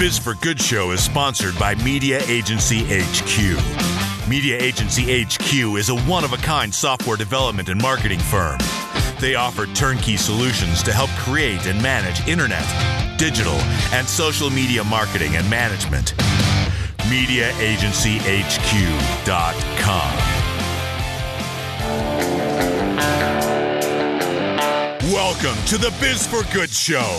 Biz for Good Show is sponsored by Media Agency HQ. Media Agency HQ is a one of a kind software development and marketing firm. They offer turnkey solutions to help create and manage internet, digital, and social media marketing and management. MediaAgencyHQ.com. Welcome to the Biz for Good Show,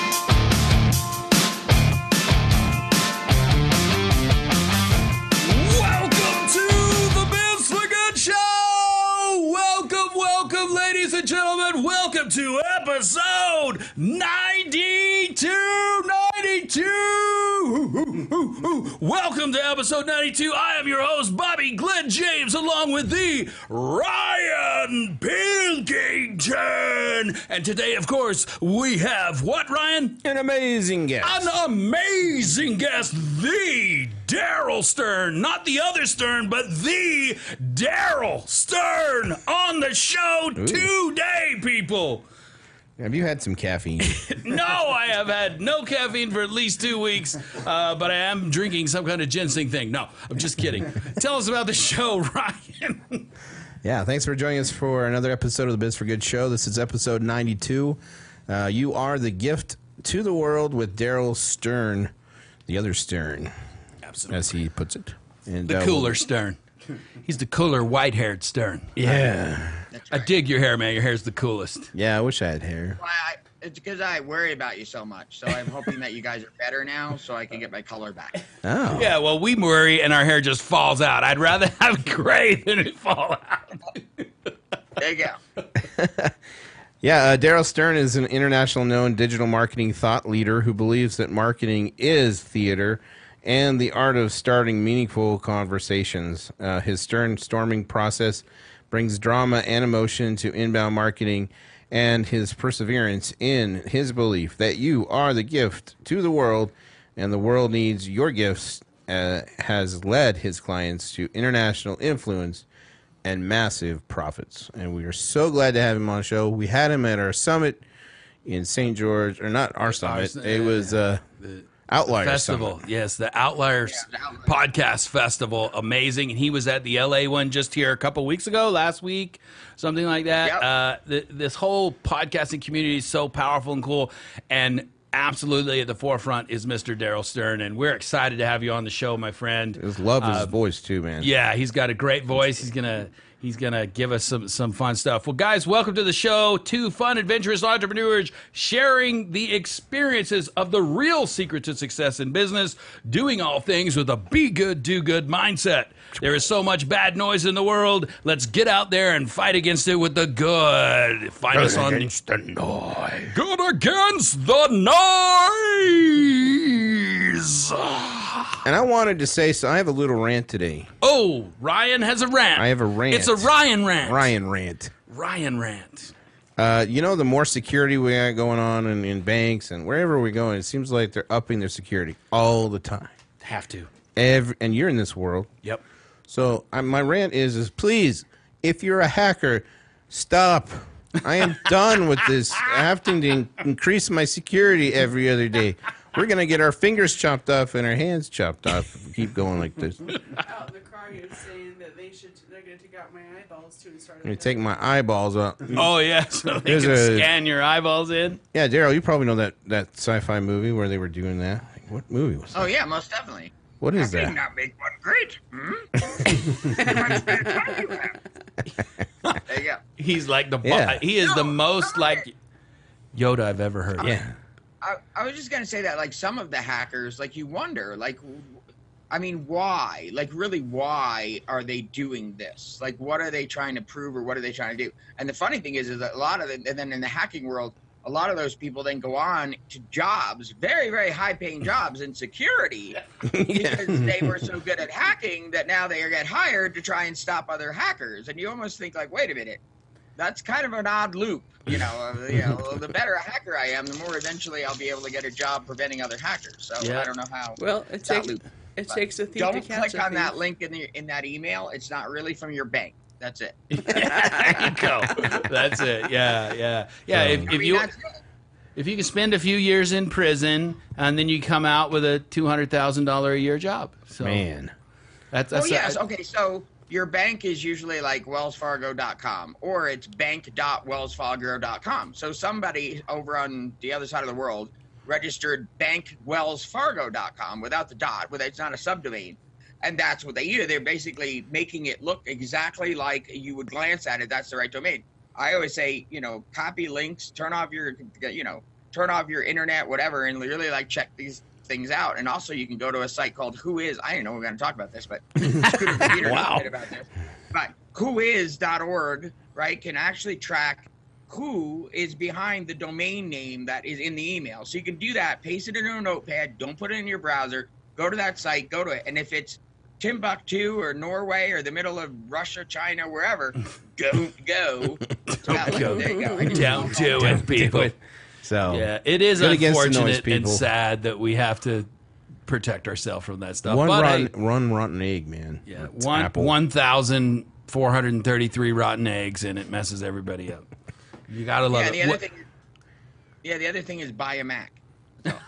To episode 92. 92! Welcome to episode 92. I am your host, Bobby Glenn James, along with the Ryan Pilkington. And today, of course, we have what, Ryan? An amazing guest. An amazing guest, the Daryl Stern, not the other Stern, but the Daryl Stern on the show today, people. Have you had some caffeine? No, I have had no caffeine for at least two weeks, uh, but I am drinking some kind of ginseng thing. No, I'm just kidding. Tell us about the show, Ryan. yeah, thanks for joining us for another episode of the Biz for Good show. This is episode 92. Uh, you are the gift to the world with Daryl Stern, the other Stern, Absolutely. as he puts it. And The uh, cooler Stern. He's the cooler white haired Stern. Yeah. I dig your hair, man. Your hair's the coolest. Yeah, I wish I had hair. Why I, it's because I worry about you so much. So I'm hoping that you guys are better now, so I can get my color back. Oh. Yeah, well, we worry and our hair just falls out. I'd rather have gray than it fall out. There you go. Yeah, uh, Daryl Stern is an international known digital marketing thought leader who believes that marketing is theater and the art of starting meaningful conversations. Uh, his Stern storming process brings drama and emotion to inbound marketing, and his perseverance in his belief that you are the gift to the world and the world needs your gifts uh, has led his clients to international influence and massive profits. And we are so glad to have him on the show. We had him at our summit in St. George, or not our summit. It was uh, Outlier Festival, Summit. yes, the Outliers Yeah, the Outliers. Podcast Festival, amazing. And he was at the LA one just here a couple weeks ago, last week, something like that. Yep. Uh, th- this whole podcasting community is so powerful and cool, and absolutely at the forefront is Mr. Daryl Stern, and we're excited to have you on the show, my friend. Just love his voice too, man. Yeah, he's got a great voice. He's gonna he's gonna give us some some fun stuff. Well, guys, welcome to the show. Two fun, adventurous entrepreneurs sharing the experiences of the real secret to success in business, doing all things with a be good, do good mindset. There is so much bad noise in the world. Let's get out there and fight against it with the good. Find us on against the noise. Good against the noise. And I wanted to say, so I have a little rant today. Oh, Ryan has a rant. I have a rant. It's a Ryan rant. Ryan rant. Ryan rant. Uh, you know, the more security we got going on in, in banks and wherever we're going, it seems like they're upping their security all the time. Have to. Every, and you're in this world. Yep. So I, my rant is, is please, if you're a hacker, stop. I am done with this having to in- increase my security every other day. We're gonna get our fingers chopped off and our hands chopped off if we keep going like this. Let out in the car here saying that they should they're gonna take out my eyeballs too and start. me take my eyeballs out. Oh yeah, so they There's can a- scan your eyeballs in. Yeah, Daryl, you probably know that that sci-fi movie where they were doing that. Like, what movie was that? Oh yeah, most definitely. What is Did that? not make one great. Hmm? How much spare time you have? There you go. He's like the bo- Yeah. he is the most no, like Yoda I've ever heard. Yeah. I, I was just gonna say that like some of the hackers, like you wonder, like, I mean, why? Like, really, why are they doing this? Like, what are they trying to prove, or what are they trying to do? And the funny thing is, is that a lot of it, and then in the hacking world, a lot of those people then go on to jobs, very, very high paying jobs in security because they were so good at hacking that now they get hired to try and stop other hackers. And you almost think like, wait a minute, that's kind of an odd loop. You know, uh, you know, the better a hacker I am, the more eventually I'll be able to get a job preventing other hackers. So Yeah. I don't know how. Well, it that takes loop. it But takes a thief Don't to catch click a on that link in the in that email. It's not really from your bank. That's it. there you go. That's it. Yeah, yeah, yeah. If, I mean, you if you can spend a few years in prison and then you come out with a two hundred thousand dollar a year job, so Man. that's Oh that's yes. Okay. So your bank is usually like wellsfargo.com or it's bank.wellsfargo.com. So somebody over on the other side of the world registered bankwellsfargo.com without the dot, with it's not a subdomain. And that's what they do. They're basically making it look exactly like you would glance at it. That's the right domain. I always say, you know, copy links, turn off your, you know, turn off your internet, whatever, and really like check these things out. And also, you can go to a site called Who Is. I didn't know we were going to talk about this, but wow. about this. But whois.org, right, can actually track who is behind the domain name that is in the email. So you can do that, paste it into a notepad, don't put it in your browser, go to that site, go to it. And if it's Timbuktu or Norway or the middle of Russia, China, wherever, don't go. to that link. There you go. Don't do it, people. So Yeah, it is Good against the noise, unfortunate and sad that we have to protect ourselves from that stuff. one but rotten, hey, one rotten egg, man. yeah, It's one Apple. one thousand four hundred and thirty three rotten eggs, and it messes everybody up. You gotta love Yeah, it. the other What- thing. Yeah, the other thing is buy a Mac. So.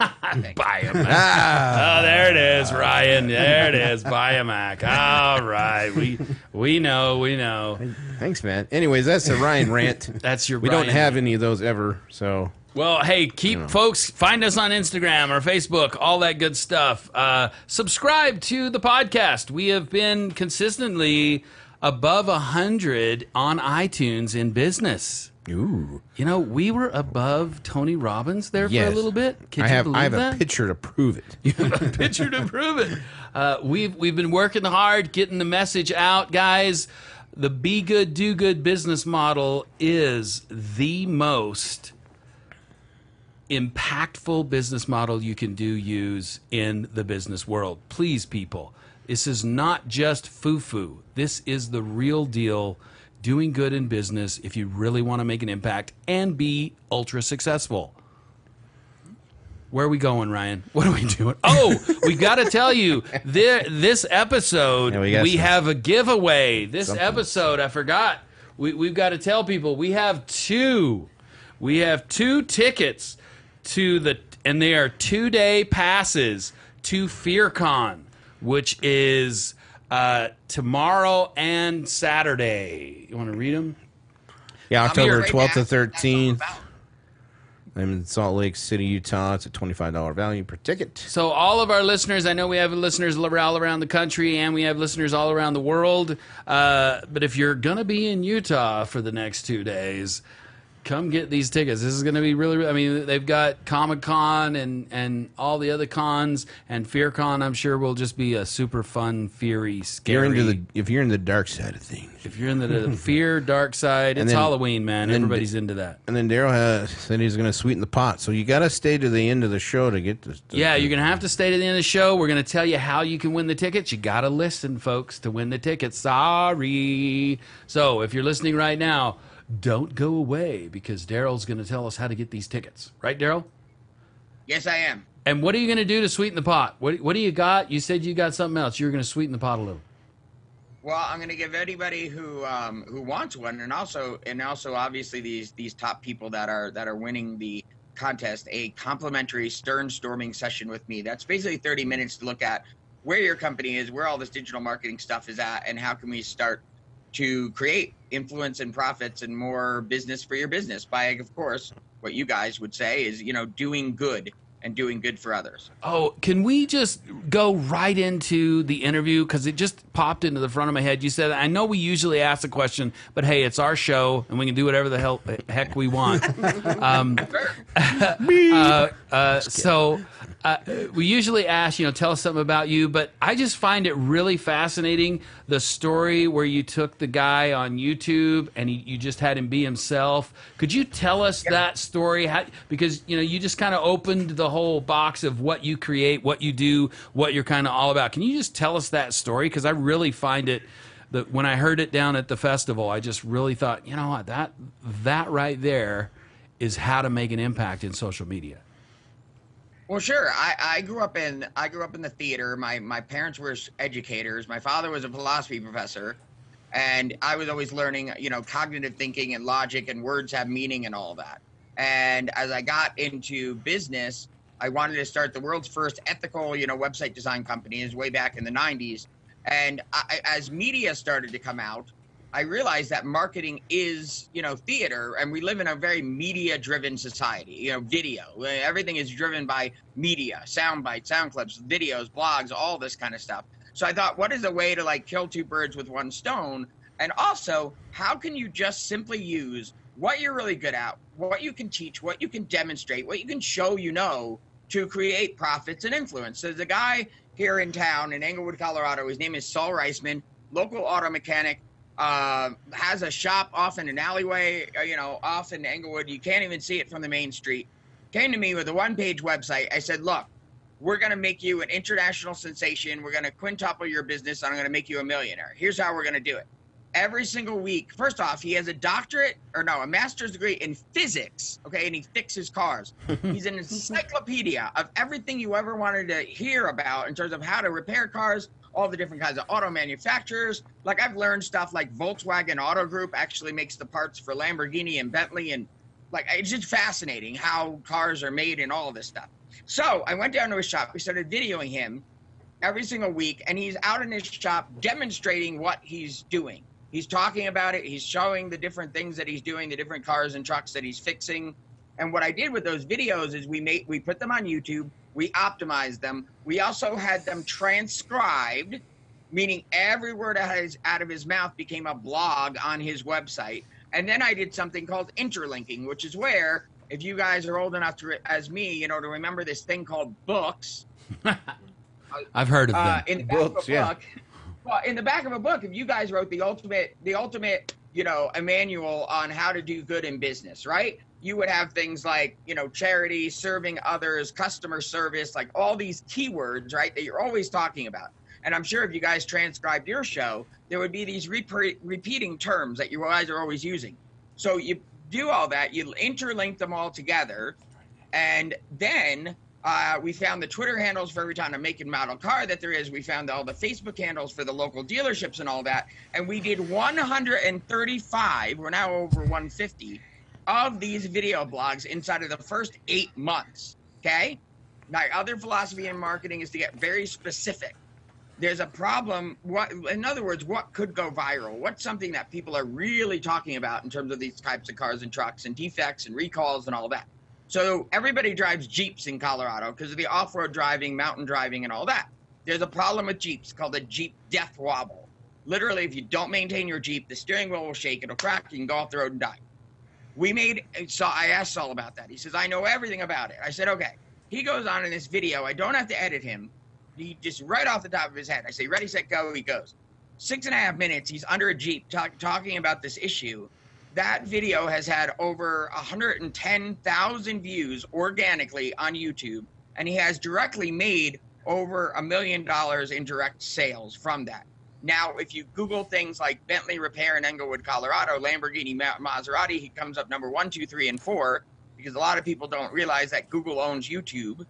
Buy a Mac. Oh, there it is, Ryan. There it is. Buy a Mac. All right, we we know, we know. thanks, man. Anyways, that's the Ryan rant. That's your. We don't Ryan. have any of those ever, so Well, hey, keep folks find us on Instagram or Facebook, all that good stuff. Uh, subscribe to the podcast. We have been consistently above a hundred on iTunes in business. ooh. You know, we were above Tony Robbins there for a little bit. Can I have I have that? a picture to prove it. You have a picture to prove it. Uh, we've we've been working hard, getting the message out, guys. The be good, do good business model is the most impactful business model you can do use in the business world. Please, people, this is not just foo foo. This is the real deal. Doing good in business if you really want to make an impact and be ultra successful. Where are we going, Ryan? What are we doing? Oh, we got to tell you, this, this episode, Yeah, we, we have a giveaway. This Something. episode, I forgot. We, we've got to tell people we have two. We have two tickets to the, and they are two day passes to FearCon, which is uh, tomorrow and Saturday. You want to read them? Yeah, I'll be here October right twelfth to back. That's all thirteenth. I'm in Salt Lake City, Utah. It's a twenty-five dollar value per ticket. So, all of our listeners, I know we have listeners all around the country and we have listeners all around the world. Uh, but if you're going to be in Utah for the next two days, come get these tickets. This is going to be really, I mean, they've got Comic Con and, and all the other cons, and Fear Con. I'm sure, will just be a super fun, fiery, If scary. you're into the if you're in the dark side of things. if you're in the, the fear, dark side, it's then- Halloween, man. Everybody's into that. And then Daryl said he's going to sweeten the pot, so you got to stay to the end of the show to get this. to- Yeah, you're going to have to stay to the end of the show. We're going to tell you how you can win the tickets. You got to listen, folks, to win the tickets. Sorry. So if you're listening right now, don't go away because Daryl's going to tell us how to get these tickets. Right, Daryl? Yes, I am. And what are you going to do to sweeten the pot? What, what do you got? You said you got something else. You were going to sweeten the pot a little. Well, I'm going to give anybody who um, who wants one, and also and also obviously these these top people that are that are winning the contest a complimentary stern storming session with me. That's basically 30 minutes to look at where your company is, where all this digital marketing stuff is at, and how can we start to create influence and profits and more business for your business by, of course, what you guys would say is you know doing good and doing good for others. Oh, can we just go right into the interview? Because it just popped into the front of my head. You said, I know we usually ask a question, but hey, it's our show and we can do whatever the hell heck we want. um, uh, uh, so uh, we usually ask, you know, tell us something about you, but I just find it really fascinating the story where you took the guy on YouTube and he, you just had him be himself. Could you tell us that story? How, because you know, you just kind of opened the whole box of what you create, what you do, what you're kind of all about. Can you just tell us that story? Because I really find it. That when I heard it down at the festival, I just really thought, you know what, that that right there is how to make an impact in social media. Well, sure. I, I grew up in I grew up in the theater. My my parents were educators. My father was a philosophy professor, and I was always learning, you know, cognitive thinking and logic and words have meaning and all that. And as I got into business, I wanted to start the world's first ethical, you know, website design company. Is way back in the '90s, and I, as media started to come out, I realized that marketing is, you know, theater, and we live in a very media-driven society. You know, video, everything is driven by media, sound bites, sound clips, videos, blogs, all this kind of stuff. So I thought, what is a way to like kill two birds with one stone? And also, how can you just simply use what you're really good at, what you can teach, what you can demonstrate, what you can show you know to create profits and influence? So there's a guy here in town in Englewood, Colorado. His name is Saul Reisman, local auto mechanic uh, has a shop off in an alleyway, uh, you know, off in Englewood. You can't even see it from the main street. Came to me with a one page website. I said, look, we're going to make you an international sensation. We're going to quintuple your business and I'm going to make you a millionaire. Here's how we're going to do it. Every single week, first off, he has a doctorate or no, a master's degree in physics. Okay. And he fixes cars. He's an encyclopedia of everything you ever wanted to hear about in terms of how to repair cars, all the different kinds of auto manufacturers. Like I've learned stuff like Volkswagen Auto Group actually makes the parts for Lamborghini and Bentley, and like it's just fascinating how cars are made and all of this stuff. So I went down to his shop. We started videoing him every single week, and he's out in his shop demonstrating what he's doing. He's talking about it. He's showing the different things that he's doing, the different cars and trucks that he's fixing. And what I did with those videos is we made we put them on YouTube. We optimized them. We also had them transcribed, meaning every word out of, his, out of his mouth became a blog on his website. And then I did something called interlinking, which is where, if you guys are old enough to, as me, you know, to remember this thing called books. I've heard of them. Uh, in the back Books, of a yeah. book, well, in the back of a book, if you guys wrote the ultimate, the ultimate, you know, a manual on how to do good in business, right? You would have things like, you know, charity, serving others, customer service, like all these keywords, right, that you're always talking about. And I'm sure if you guys transcribed your show, there would be these repe- repeating terms that you guys are always using. So you do all that, you interlink them all together, and then uh, we found the Twitter handles for every kind of make and model car that there is. We found all the Facebook handles for the local dealerships and all that. And we did 135, we're now over 150, of these video blogs inside of the first eight months. Okay? My other philosophy in marketing is to get very specific. There's a problem. What, in other words, what could go viral? What's something that people are really talking about in terms of these types of cars and trucks and defects and recalls and all that? So everybody drives Jeeps in Colorado because of the off-road driving, mountain driving, and all that. There's a problem with Jeeps called a Jeep death wobble. Literally, if you don't maintain your Jeep, the steering wheel will shake, it'll crack, you can go off the road and die. We made, so I asked Saul about that. He says, I know everything about it. I said, okay. He goes on in this video. I don't have to edit him. He just right off the top of his head. I say, ready, set, go. He goes. Six and a half minutes. He's under a Jeep talk, talking about this issue that video has had over 110,000 views organically on YouTube, and he has directly made over a million dollars in direct sales from that. Now, if you Google things like Bentley Repair in Englewood, Colorado, Lamborghini, Ma- Maserati, he comes up number one, two, three, and four because a lot of people don't realize that Google owns YouTube.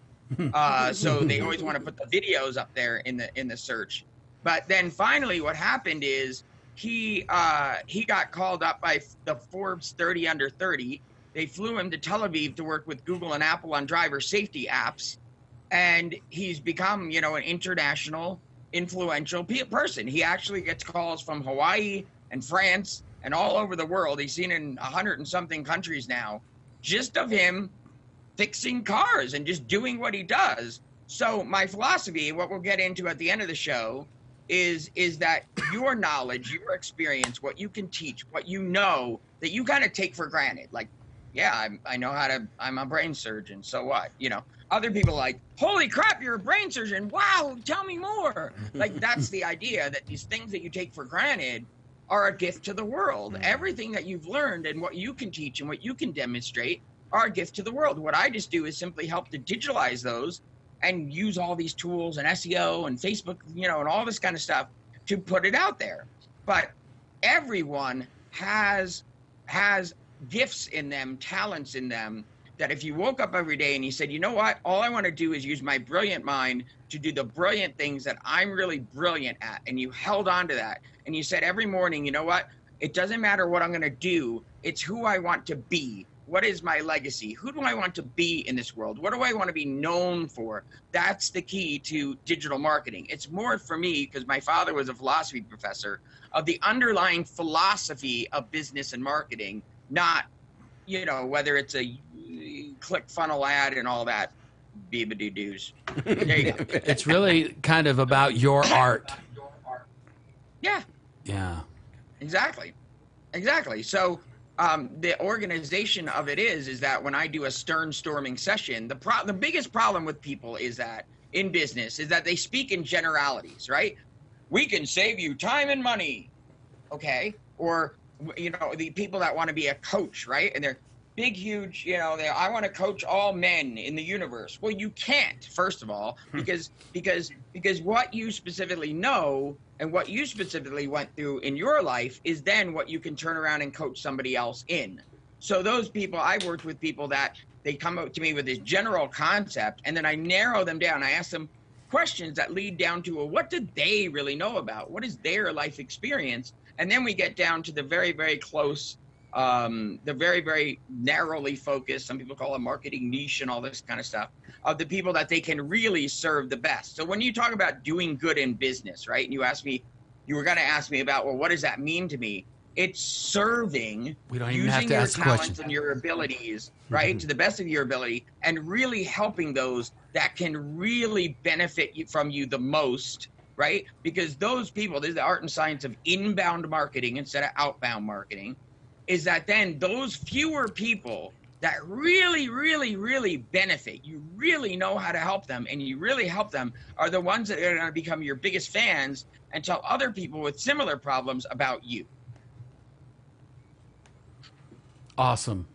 Uh, so they always want to put the videos up there in the in the search. But then finally, what happened is he uh, he got called up by the Forbes 30 under 30. They flew him to Tel Aviv to work with Google and Apple on driver safety apps, and he's become you know an international influential pe- person. He actually gets calls from Hawaii and France and all over the world. He's seen in a hundred and something countries now, just of him fixing cars and just doing what he does. So my philosophy, what we'll get into at the end of the show, is is that your knowledge, your experience, what you can teach, what you know that you kind of take for granted. Like yeah, I'm, I know how to. I'm a brain surgeon. So what? You know, other people like, holy crap, you're a brain surgeon. Wow, tell me more. Like that's the idea that these things that you take for granted are a gift to the world. Mm-hmm. Everything that you've learned and what you can teach and what you can demonstrate are a gift to the world. What I just do is simply help to digitalize those and use all these tools and SEO and Facebook, you know, and all this kind of stuff to put it out there. But everyone has has gifts in them, talents in them that if you woke up every day and you said, you know what, all I want to do is use my brilliant mind to do the brilliant things that I'm really brilliant at, and you held on to that, and you said every morning, you know what, it doesn't matter what I'm going to do, it's who I want to be. What is my legacy? Who do I want to be in this world? What do I want to be known for? That's the key to digital marketing. It's more for me because my father was a philosophy professor of the underlying philosophy of business and marketing, not, you know, whether it's a click funnel ad and all that beebadoo doos. There you go. It's really kind of about your art. Yeah, Yeah. exactly, exactly. So um, the organization of it is is that when I do a stern storming session, the pro- the biggest problem with people is that in business is that they speak in generalities, right? We can save you time and money, okay? Or you know the people that want to be a coach, right? And they're big, huge, you know, they I want to coach all men in the universe. Well, you can't, first of all, hmm. because because because what you specifically know and what you specifically went through in your life is then what you can turn around and coach somebody else in. So those people, I've worked with people that they come up to me with this general concept, and then I narrow them down. I ask them questions that lead down to well, what did they really know about? What is their life experience? And then we get down to the very, very close um, the very, very narrowly focused, some people call it marketing niche and all this kind of stuff, of the people that they can really serve the best. So when you talk about doing good in business, right, and you ask me, you were going to ask me about, well, what does that mean to me? It's serving, We don't even using your talents questions. and your abilities, right, to the best of your ability, and really helping those that can really benefit you, from you the most, right? Because those people, there's the art and science of inbound marketing instead of outbound marketing is that then those fewer people that really, really, really benefit, you really know how to help them and you really help them are the ones that are going to become your biggest fans and tell other people with similar problems about you. Awesome.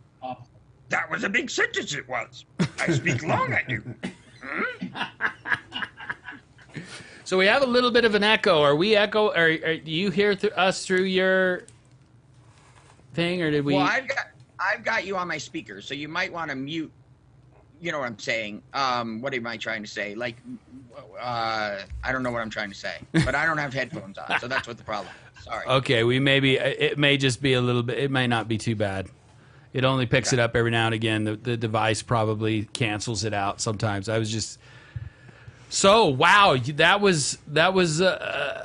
That was a big sentence, it was. I speak long, I do. So we have a little bit of an echo. Are we echo? Are, are do you hear th- us through your thing, or did we? Well, I've got I've got you on my speaker, so you might want to mute. You know what I'm saying? Um, what am I trying to say? Like, uh, I don't know what I'm trying to say, but I don't have headphones on, so that's what the problem. is. Sorry. okay, we may be. It may just be a little bit. It may not be too bad. It only picks it up every now and again. The, the device probably cancels it out sometimes. I was just so wow. That was that was. Uh,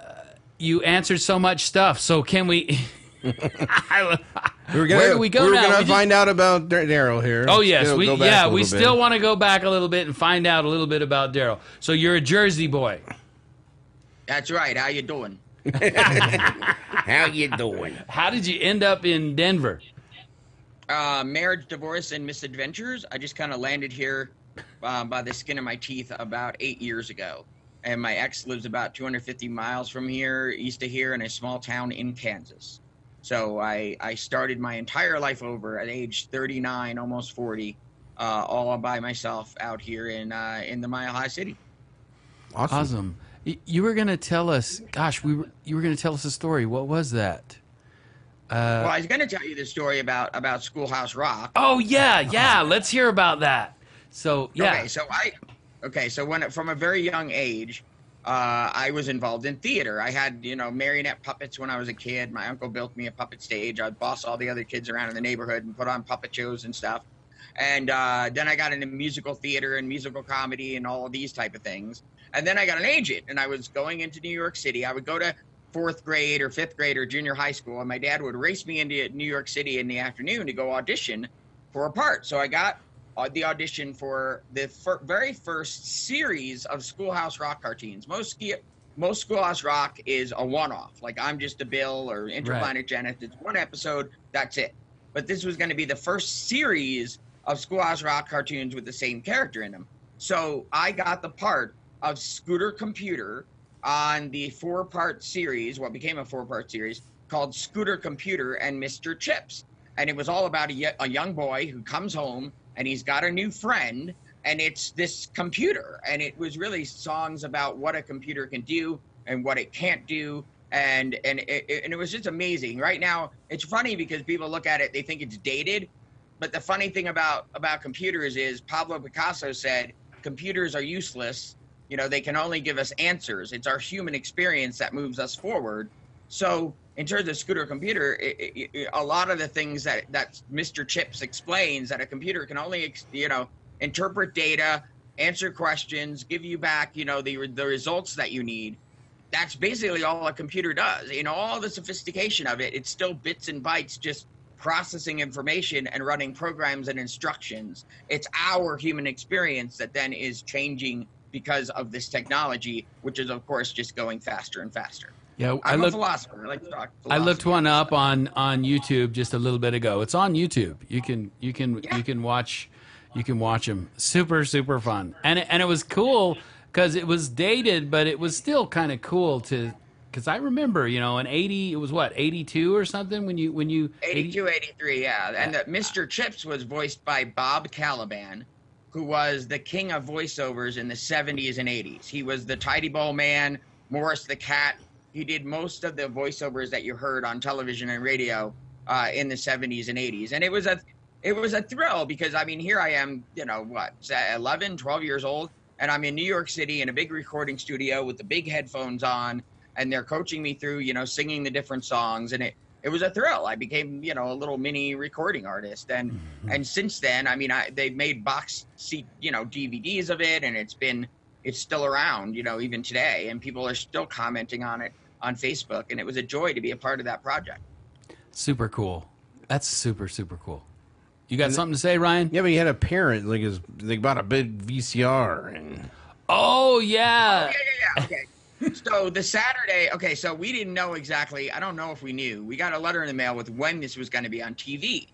you answered so much stuff. So can we? I- We were gonna, Where do we go we were now? gonna We just- find out about Daryl here. Oh yes, Still we yeah we little still want to go back a little bit and find out a little bit about Daryl. So you're a Jersey boy. That's right. How you doing? How you doing? How did you end up in Denver? Uh, marriage, divorce, and misadventures. I just kind of landed here uh, by the skin of my teeth about eight years ago, and my ex lives about 250 miles from here, east of here, in a small town in Kansas. So I I started my entire life over at age 39, almost 40, uh, all by myself out here in uh, in the Mile High City. Awesome. Awesome. You were gonna tell us. Gosh, we were. You were gonna tell us a story. What was that? well, I was going to tell you the story about about Schoolhouse Rock. Oh yeah, yeah. Let's hear about that. So yeah. Okay, so I, okay, so when from a very young age, uh, I was involved in theater. I had you know marionette puppets when I was a kid. My uncle built me a puppet stage. I'd boss all the other kids around in the neighborhood and put on puppet shows and stuff. And uh, then I got into musical theater and musical comedy and all of these type of things. And then I got an agent, and I was going into New York City. I would go to fourth grade or fifth grade or junior high school, and my dad would race me into New York City in the afternoon to go audition for a part. So I got uh, the audition for the fir- very first series of Schoolhouse Rock cartoons. Most ski- most Schoolhouse Rock is a one-off. Like I'm just a Bill or Interplanet Janet. It's one episode. That's it. but this was going to be the first series of Schoolhouse Rock cartoons with the same character in them. So I got the part of Scooter Computer on the four part series, what became a four part series called Scooter Computer and Mr. Chips. And it was all about a, y- a young boy who comes home and he's got a new friend and it's this computer. And it was really songs about what a computer can do and what it can't do. And and it, and it was just amazing. Right now, it's funny because people look at it, they think it's dated, but the funny thing about about computers is Pablo Picasso said computers are useless. You know, they can only give us answers. It's our human experience that moves us forward. So, in terms of scooter computer, it, it, it- a lot of the things that that Mr. Chips explains that a computer can only, you know, interpret data, answer questions, give you back, you know, the the results that you need. That's basically all a computer does. In all the sophistication of it, it's still bits and bytes, just processing information and running programs and instructions. It's our human experience that then is changing because of this technology, which is of course just going faster and faster. Yeah, I I'm a looked. philosopher. I like to talk. I looked one up on on YouTube just a little bit ago. It's on YouTube. You can you can Yeah. you can watch you can watch them. Super super fun. And it, and it was cool cuz it was dated but it was still kind of cool to cuz I remember, you know, in 80 it was what? 82 or something when you when you 82, 83, yeah. And the, Mr. Chips was voiced by Bob Kaliban, who was the king of voiceovers in the 70s and 80s. He was the Tidy Bowl Man, Morris the Cat. He did most of the voiceovers that you heard on television and radio uh, in the 70s and 80s. And it was a it was a thrill because I mean here I am, you know, what, 11, 12 years old, and I'm in New York City in a big recording studio with the big headphones on and they're coaching me through, you know, singing the different songs. And it it was a thrill. I became, you know, a little mini recording artist, and and since then, I mean, I they've made box seat, you know, DVDs of it, and it's been it's still around, you know, even today, and people are still commenting on it on Facebook, and it was a joy to be a part of that project. super cool. That's super super cool. You got something to say, Ryan? Yeah, but he had a parent like his they bought a big VCR and oh, oh yeah. Yeah, yeah, yeah. Okay. so the Saturday, okay, so we didn't know exactly. I don't know if we knew. We got a letter in the mail with when this was going to be on TV.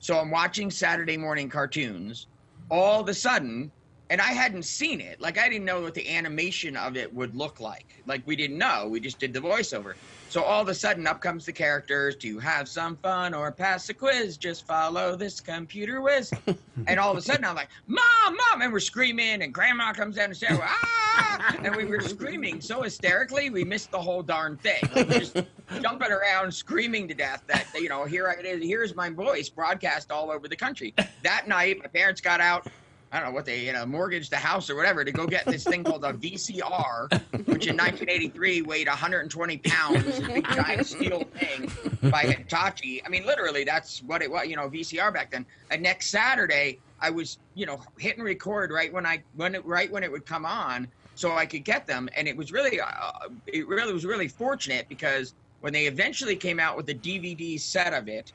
So I'm watching Saturday morning cartoons. All of a sudden, and I hadn't seen it. Like I didn't know what the animation of it would look like. Like we didn't know. We just did the voiceover. So all of a sudden, up comes the characters to have some fun or pass the quiz. Just follow this computer whiz. and all of a sudden, I'm like, "Mom, mom!" And we're screaming, and Grandma comes down the stairs, ah! And we were screaming so hysterically, we missed the whole darn thing. Like, we're just jumping around, screaming to death. That you know, here it is. Here's my voice broadcast all over the country. That night, my parents got out. I don't know what they, you know, mortgaged the house or whatever to go get this thing called a VCR, which in 1983 weighed 120 pounds, a big giant steel thing by Hitachi. I mean, literally, that's what it was, you know, VCR back then. And next Saturday, I was, you know, hitting record right when I, when it, right when it would come on, so I could get them. And it was really, uh, it really was really fortunate because when they eventually came out with the DVD set of it,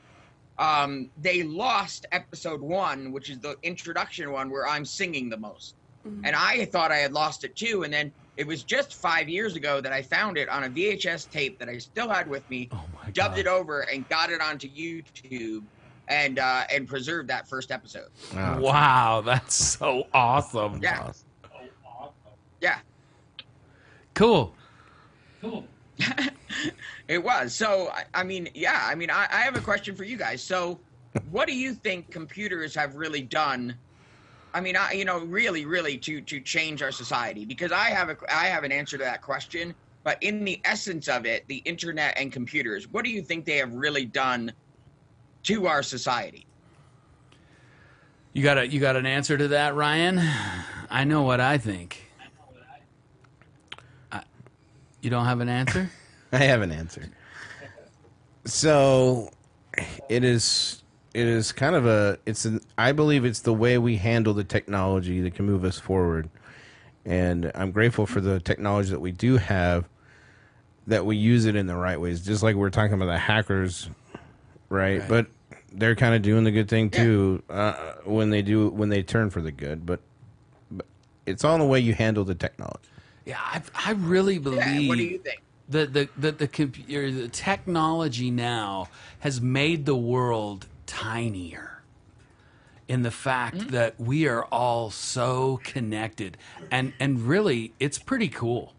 um, they lost episode one, which is the introduction one where I'm singing the most. And I thought I had lost it too. And then it was just five years ago that I found it on a VHS tape that I still had with me, Oh my dubbed god. it over, and got it onto YouTube and uh, and preserved that first episode. wow. Wow, that's so awesome. Yeah. Yeah, Cool. Cool. it was. So, I, mean, yeah, I mean, I, I have a question for you guys. So, what do you think computers have really done? I mean, I, you know, really, really to to change our society? Because I have a I have an answer to that question. But in the essence of it, the internet and computers, what do you think they have really done to our society? You got a you got an answer to that, Ryan? I know what I think. I, you don't have an answer? I have an answer. So, it is it is kind of a it's an I believe it's the way we handle the technology that can move us forward, and I'm grateful for the technology that we do have, that we use it in the right ways. Just like we we're talking about the hackers, right? Right. But they're kind of doing the good thing too uh, when they do when they turn for the good. But, but it's all the way you handle the technology. Yeah, I, I really Yeah, believe. what do you think? the the the the, computer, the technology now has made the world tinier in the fact that we are all so connected and and really it's pretty cool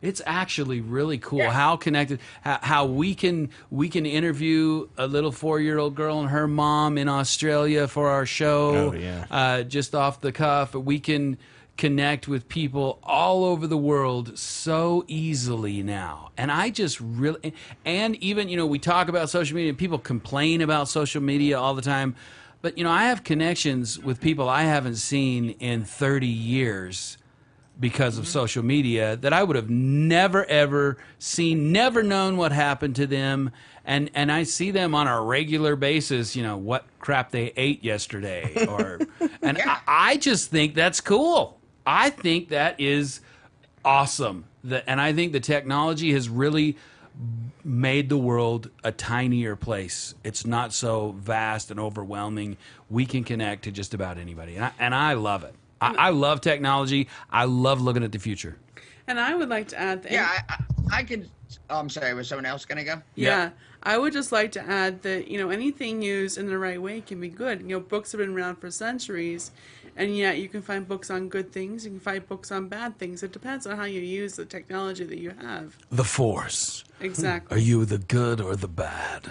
it's actually really cool how connected how, how we can we can interview a little four-year-old girl and her mom in australia for our show Oh, yeah. uh, just off the cuff we can connect with people all over the world so easily now and i just really and even you know we talk about social media people complain about social media all the time but you know i have connections with people i haven't seen in 30 years because of mm-hmm. social media that I would have never ever seen, never known what happened to them. And and I see them on a regular basis, you know, what crap they ate yesterday or and I, I just think that's cool. I think that is awesome. The, and I think the technology has really made the world a tinier place. It's not so vast and overwhelming. We can connect to just about anybody, and I, and I love it. I, I love technology. I love looking at the future. And I would like to add that. Yeah, I, I, I could. Oh, I'm sorry. Was someone else gonna go? Yeah. I would just like to add that, you know, anything used in the right way can be good. You know, books have been around for centuries, and yet you can find books on good things, you can find books on bad things. It depends on how you use the technology that you have. The Force. Exactly. Are you the good or the bad?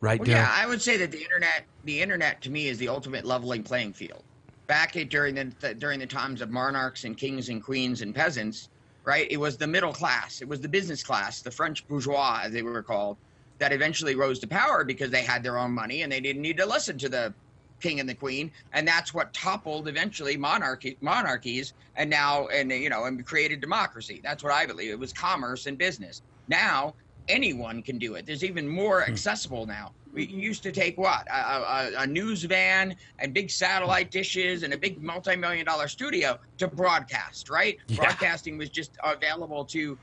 Right, Well, yeah, I would say that the internet, the internet to me is the ultimate leveling playing field. Back at, during the, the during the times of monarchs and kings and queens and peasants, right? It was the middle class, it was the business class, the French bourgeois, as they were called, that eventually rose to power because they had their own money and they didn't need to listen to the king and the queen, and that's what toppled eventually monarchy monarchies, and now and you know and created democracy. That's what I believe. It was commerce and business. Now anyone can do it. There's even more hmm. accessible now. We used to take what a, a, a news van and big satellite hmm. dishes and a big multi-million dollar studio to broadcast. Right? Yeah. Broadcasting was just available to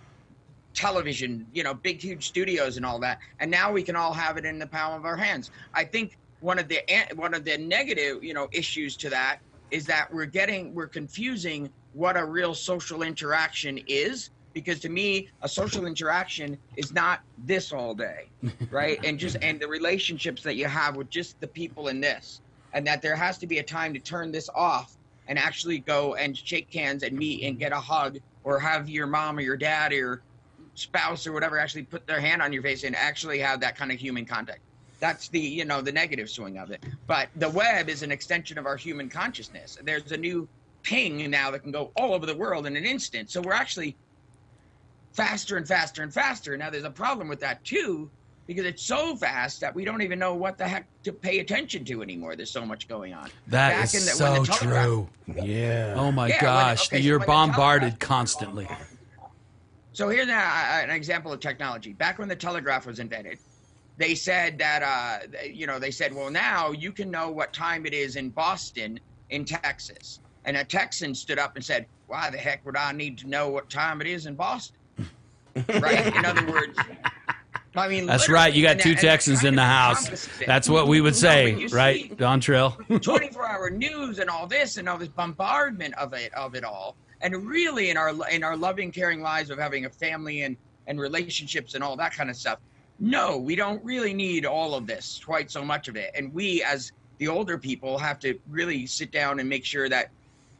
television, you know, big, huge studios and all that. And now we can all have it in the palm of our hands. I think one of the one of the negative, you know, issues to that is that we're getting we're confusing what a real social interaction is because to me a social interaction is not this all day right? And just and the relationships that you have with just the people in this and that there has to be a time to turn this off and actually go and shake hands and meet and get a hug or have your mom or your dad or your spouse or whatever actually put their hand on your face and actually have that kind of human contact that's the you know the negative swing of it but the web is an extension of our human consciousness there's a new ping now that can go all over the world in an instant so we're actually faster and faster and faster now there's a problem with that too because it's so fast that we don't even know what the heck to pay attention to anymore there's so much going on That Back is in the- so the true. Yeah. Oh my Yeah, when- gosh, okay, you're when telegraph- bombarded constantly. So here's an example of technology. Back when the telegraph was invented, they said that uh, you know they said, well, now you can know what time it is in Boston, in Texas. And a Texan stood up and said, "Why the heck would I need to know what time it is in Boston?" right? In other words, I mean, That's right. You got two that- Texans in the house. That's what we would say, but you right, see- Don Trill? 24 hour news and all this and all this bombardment of it of it all and really in our in our loving caring lives of having a family and and relationships and all that kind of stuff no we don't really need all of this quite so much of it. And we as the older people have to really sit down and make sure that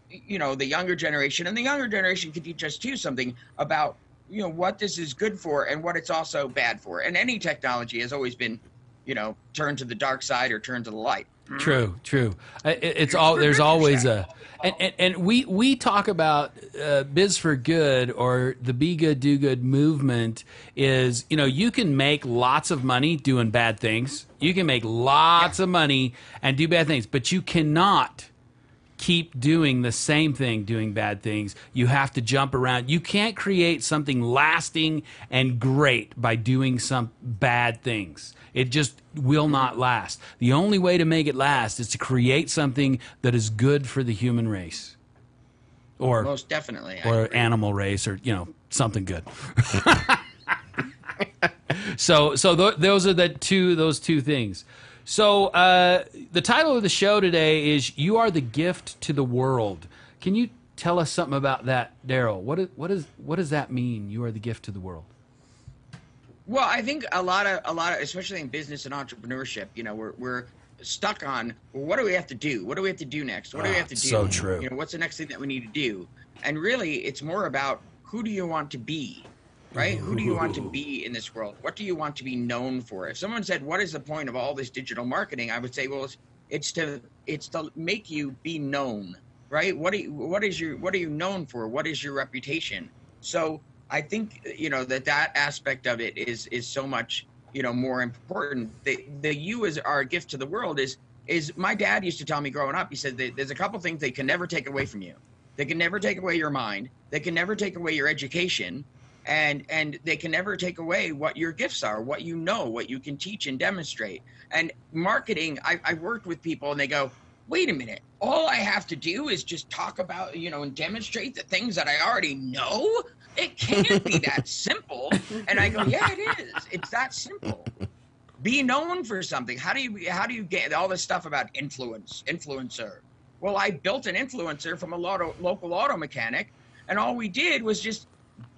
you know the younger generation and the younger generation can teach us too something about you know what this is good for and what it's also bad for. And any technology has always been you know turned to the dark side or turned to the light True, true. It's all there's always a and, and, and we we talk about uh, biz for good or the be good do good movement is you know you can make lots of money doing bad things. You can make lots of money and do bad things but you cannot keep doing the same thing doing bad things. You have to jump around. You can't create something lasting and great by doing some bad things. It just will not last. The only way to make it last is to create something that is good for the human race. Or most definitely or animal race or you know something good. So so th- those are the two those two things. So uh, the title of the show today is you are the gift to the world can you tell us something about that, Daryl. What is, what is what does that mean? You are the gift to the world. Well, I think a lot of a lot of especially in business and entrepreneurship, you know, we're we're stuck on well, what do we have to do? What do we have to do next? What do we Ah, have to do? so true. You know, what's the next thing that we need to do? And really, it's more about who do you want to be, right? Who do you want to be in this world? What do you want to be known for? If someone said, "What is the point of all this digital marketing?" I would say, "Well, it's, it's to it's to make you be known, right? What do you, what is your what are you known for? What is your reputation?" So I think you know that that aspect of it is is so much you know more important. The the you as our gift to the world is is my dad used to tell me growing up. He said that there's a couple things they can never take away from you. They can never take away your mind. They can never take away your education, and and they can never take away what your gifts are, what you know, what you can teach and demonstrate. And marketing, I, I worked with people and they go, wait a minute, all I have to do is just talk about, you know, and demonstrate the things that I already know. It can't be that simple. And I go, yeah, it is. It's that simple. Be known for something. How do you how do you get all this stuff about influence, influencer? Well, I built an influencer from a lo- local auto mechanic, and all we did was just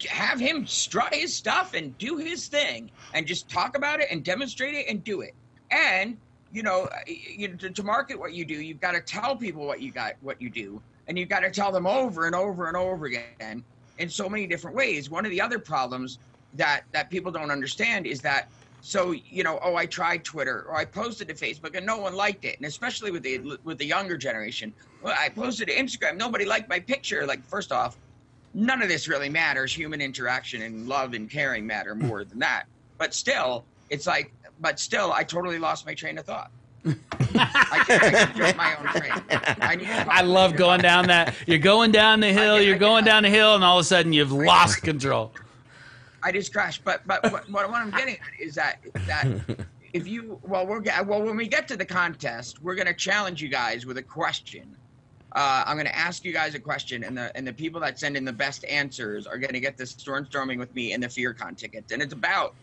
have him strut his stuff and do his thing and just talk about it and demonstrate it and do it. And you know, uh, you to, to market what you do, you've got to tell people what you got, what you do, and you've got to tell them over and over and over again in so many different ways. One of the other problems that that people don't understand is that so you know oh i tried twitter or i posted to facebook and no one liked it and especially with the with the younger generation well i posted to instagram nobody liked my picture like first off none of this really matters human interaction and love and caring matter hmm. more than that but still it's like but still i totally lost my train of thought I, can't, I can't my own train. I, I love going down that. You're going down the hill. I You're going down the hill, and all of a sudden you've lost control. I just crashed. But but what, what I'm getting at is that that if you well we're ge- well when we get to the contest, we're gonna challenge you guys with a question. Uh, I'm gonna ask you guys a question, and the and the people that send in the best answers are gonna get this stormstorming with me and the FearCon tickets, and it's about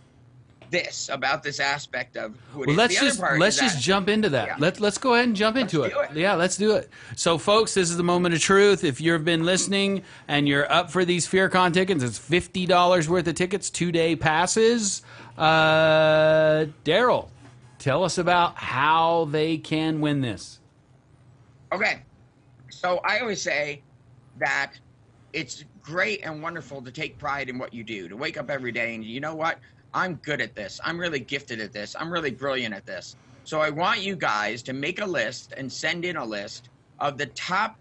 this about this aspect of who it Well, is. let's just let's just that- jump into that. Yeah. Let let's go ahead and jump into it. it. Yeah, let's do it. So, folks, this is the moment of truth. If you've been listening and you're up for these FearCon tickets, it's fifty dollars worth of tickets, two day passes. Uh, Daryl, tell us about how they can win this. Okay. So I always say that it's great and wonderful to take pride in what you do, to wake up every day and you know what? I'm good at this. I'm really gifted at this. I'm really brilliant at this. So I want you guys to make a list and send in a list of the top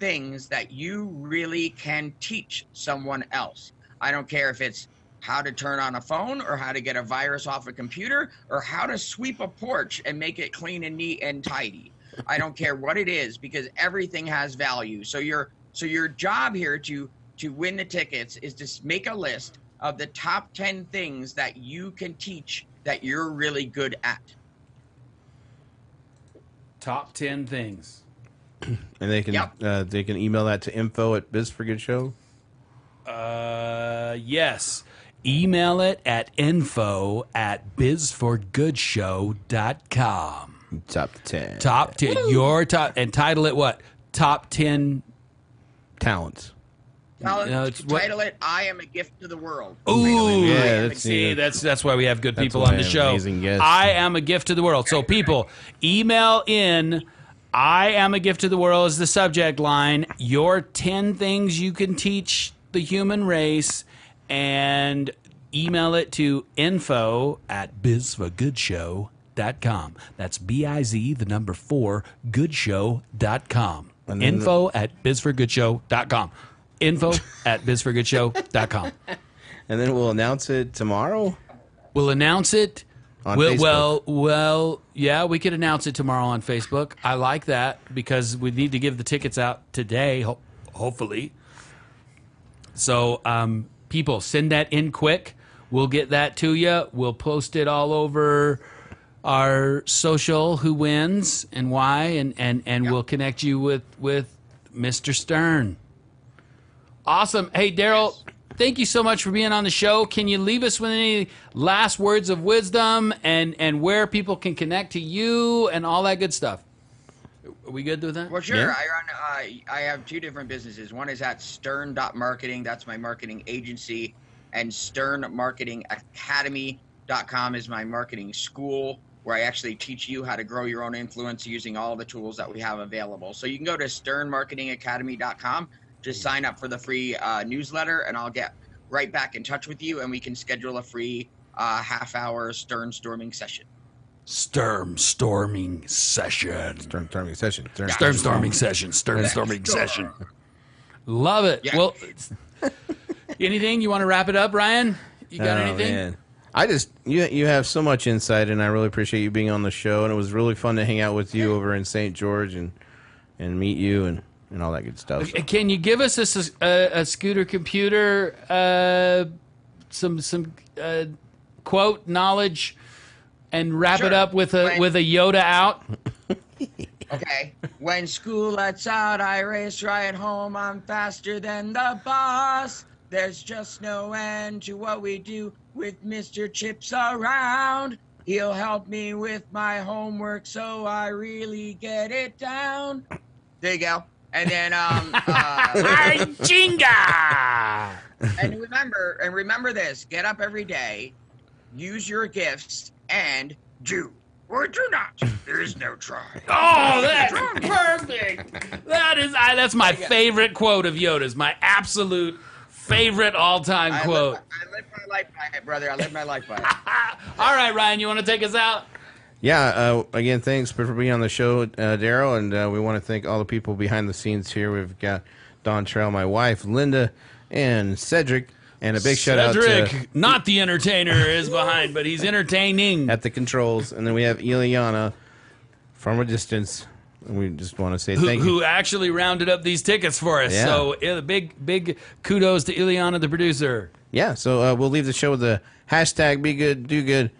things that you really can teach someone else. I don't care if it's how to turn on a phone or how to get a virus off a computer or how to sweep a porch and make it clean and neat and tidy. I don't care what it is because everything has value. So your so your job here to to win the tickets is to make a list of the top 10 things that you can teach that you're really good at. Top ten things. And they can Yep. uh, they can email that to info at Biz for Good Show. Uh, yes. Email it at info at bizforgoodshow.com. Top ten Top 10. Your top, and title it what? Top 10. talents. Tell No, it's what- title it "I am a gift to the world." Ooh, Yeah, I am a that's- See, yeah. that's that's why we have good people on the show. amazing guests. I am a gift to the world. So people, email in I am a gift to the world is the subject line. Your 10 things you can teach the human race and email it to info at bizforgoodshow.com. That's B-I-Z, the number four, goodshow.com. And Info at bizforgoodshow.com. Info at bizforgoodshow.com. And then we'll announce it tomorrow. We'll announce it. On well, Facebook. well, well, yeah, we could announce it tomorrow on Facebook. I like that because we need to give the tickets out today, ho- hopefully. So, um, people, send that in quick. We'll get that to you. We'll post it all over our social who wins and why and and and we'll connect you with with Mr. Stern. Awesome. Hey, Daryl, thank you so much for being on the show. Can you leave us with any last words of wisdom and and where people can connect to you and all that good stuff? Are we good with that? Well, sure. Yeah. I run. Uh, I have two different businesses. One is at Stern Marketing. That's my marketing agency, and Stern Marketing Academy.com is my marketing school where I actually teach you how to grow your own influence using all the tools that we have available. So you can go to sternmarketingacademy.com, just sign up for the free uh, newsletter, and I'll get right back in touch with you, and we can schedule a free uh, half-hour Stern storming session. Storm storming session. Storm storming session. Storm, Storm storming session. Storm storming session. Love it. Yeah. Well, anything you want to wrap it up, Ryan? You got Oh, anything? man. I just you you have so much insight, and I really appreciate you being on the show. And it was really fun to hang out with you over in St. George and and meet you and and all that good stuff. So, Can you give us a scooter computer uh, some some uh, quote knowledge and wrap it up with a When- with a Yoda out? Okay. when school lets out, I race right home. I'm faster than the boss. There's just no end to what we do with Mr. Chips around. He'll help me with my homework so I really get it down. There you go. And then um uh, Jinga! and remember and remember this, get up every day, use your gifts and do or do not. There is no try. Oh, that's perfect. That is I, that's my favorite quote of Yoda's. My absolute favorite all-time I quote. live, I live my life by it, brother. I live my life by it. All right, Ryan, you want to take us out? yeah. Uh, again, thanks for being on the show, uh, Daryl, and uh, we want to thank all the people behind the scenes here. We've got Don Trail, my wife, Linda, and Cedric, and a big shout out to Cedric, to not the entertainer, is behind, but he's entertaining. at the controls, and then we have Ileana from a distance. And we just want to say who, thank you. who you. actually rounded up these tickets for us. Yeah. So uh, big, big kudos to Ileana, the producer. Yeah, so uh, we'll leave the show with the hashtag Be Good Do Good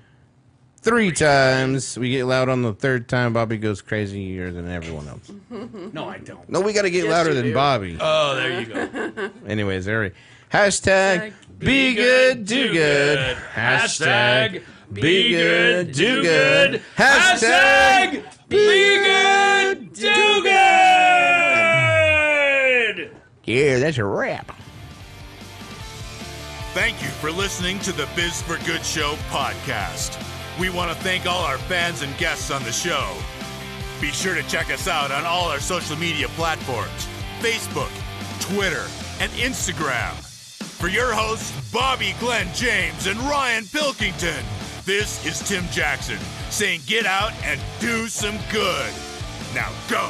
three times. We get loud on the third time. Bobby goes crazier than everyone else. No, I don't. No, we got to get Yes, louder than do. Bobby. Oh, there you go. Anyways, there we Hashtag Be Good Do Good. Hashtag be good, do good. Hashtag be good, do good. Yeah, that's a wrap. Thank you for listening to the Biz for Good Show podcast. We want to thank all our fans and guests on the show. Be sure to check us out on all our social media platforms Facebook, Twitter, and Instagram. For your hosts, Bobby Glenn James and Ryan Pilkington, this is Tim Jackson saying get out and do some good. Now go.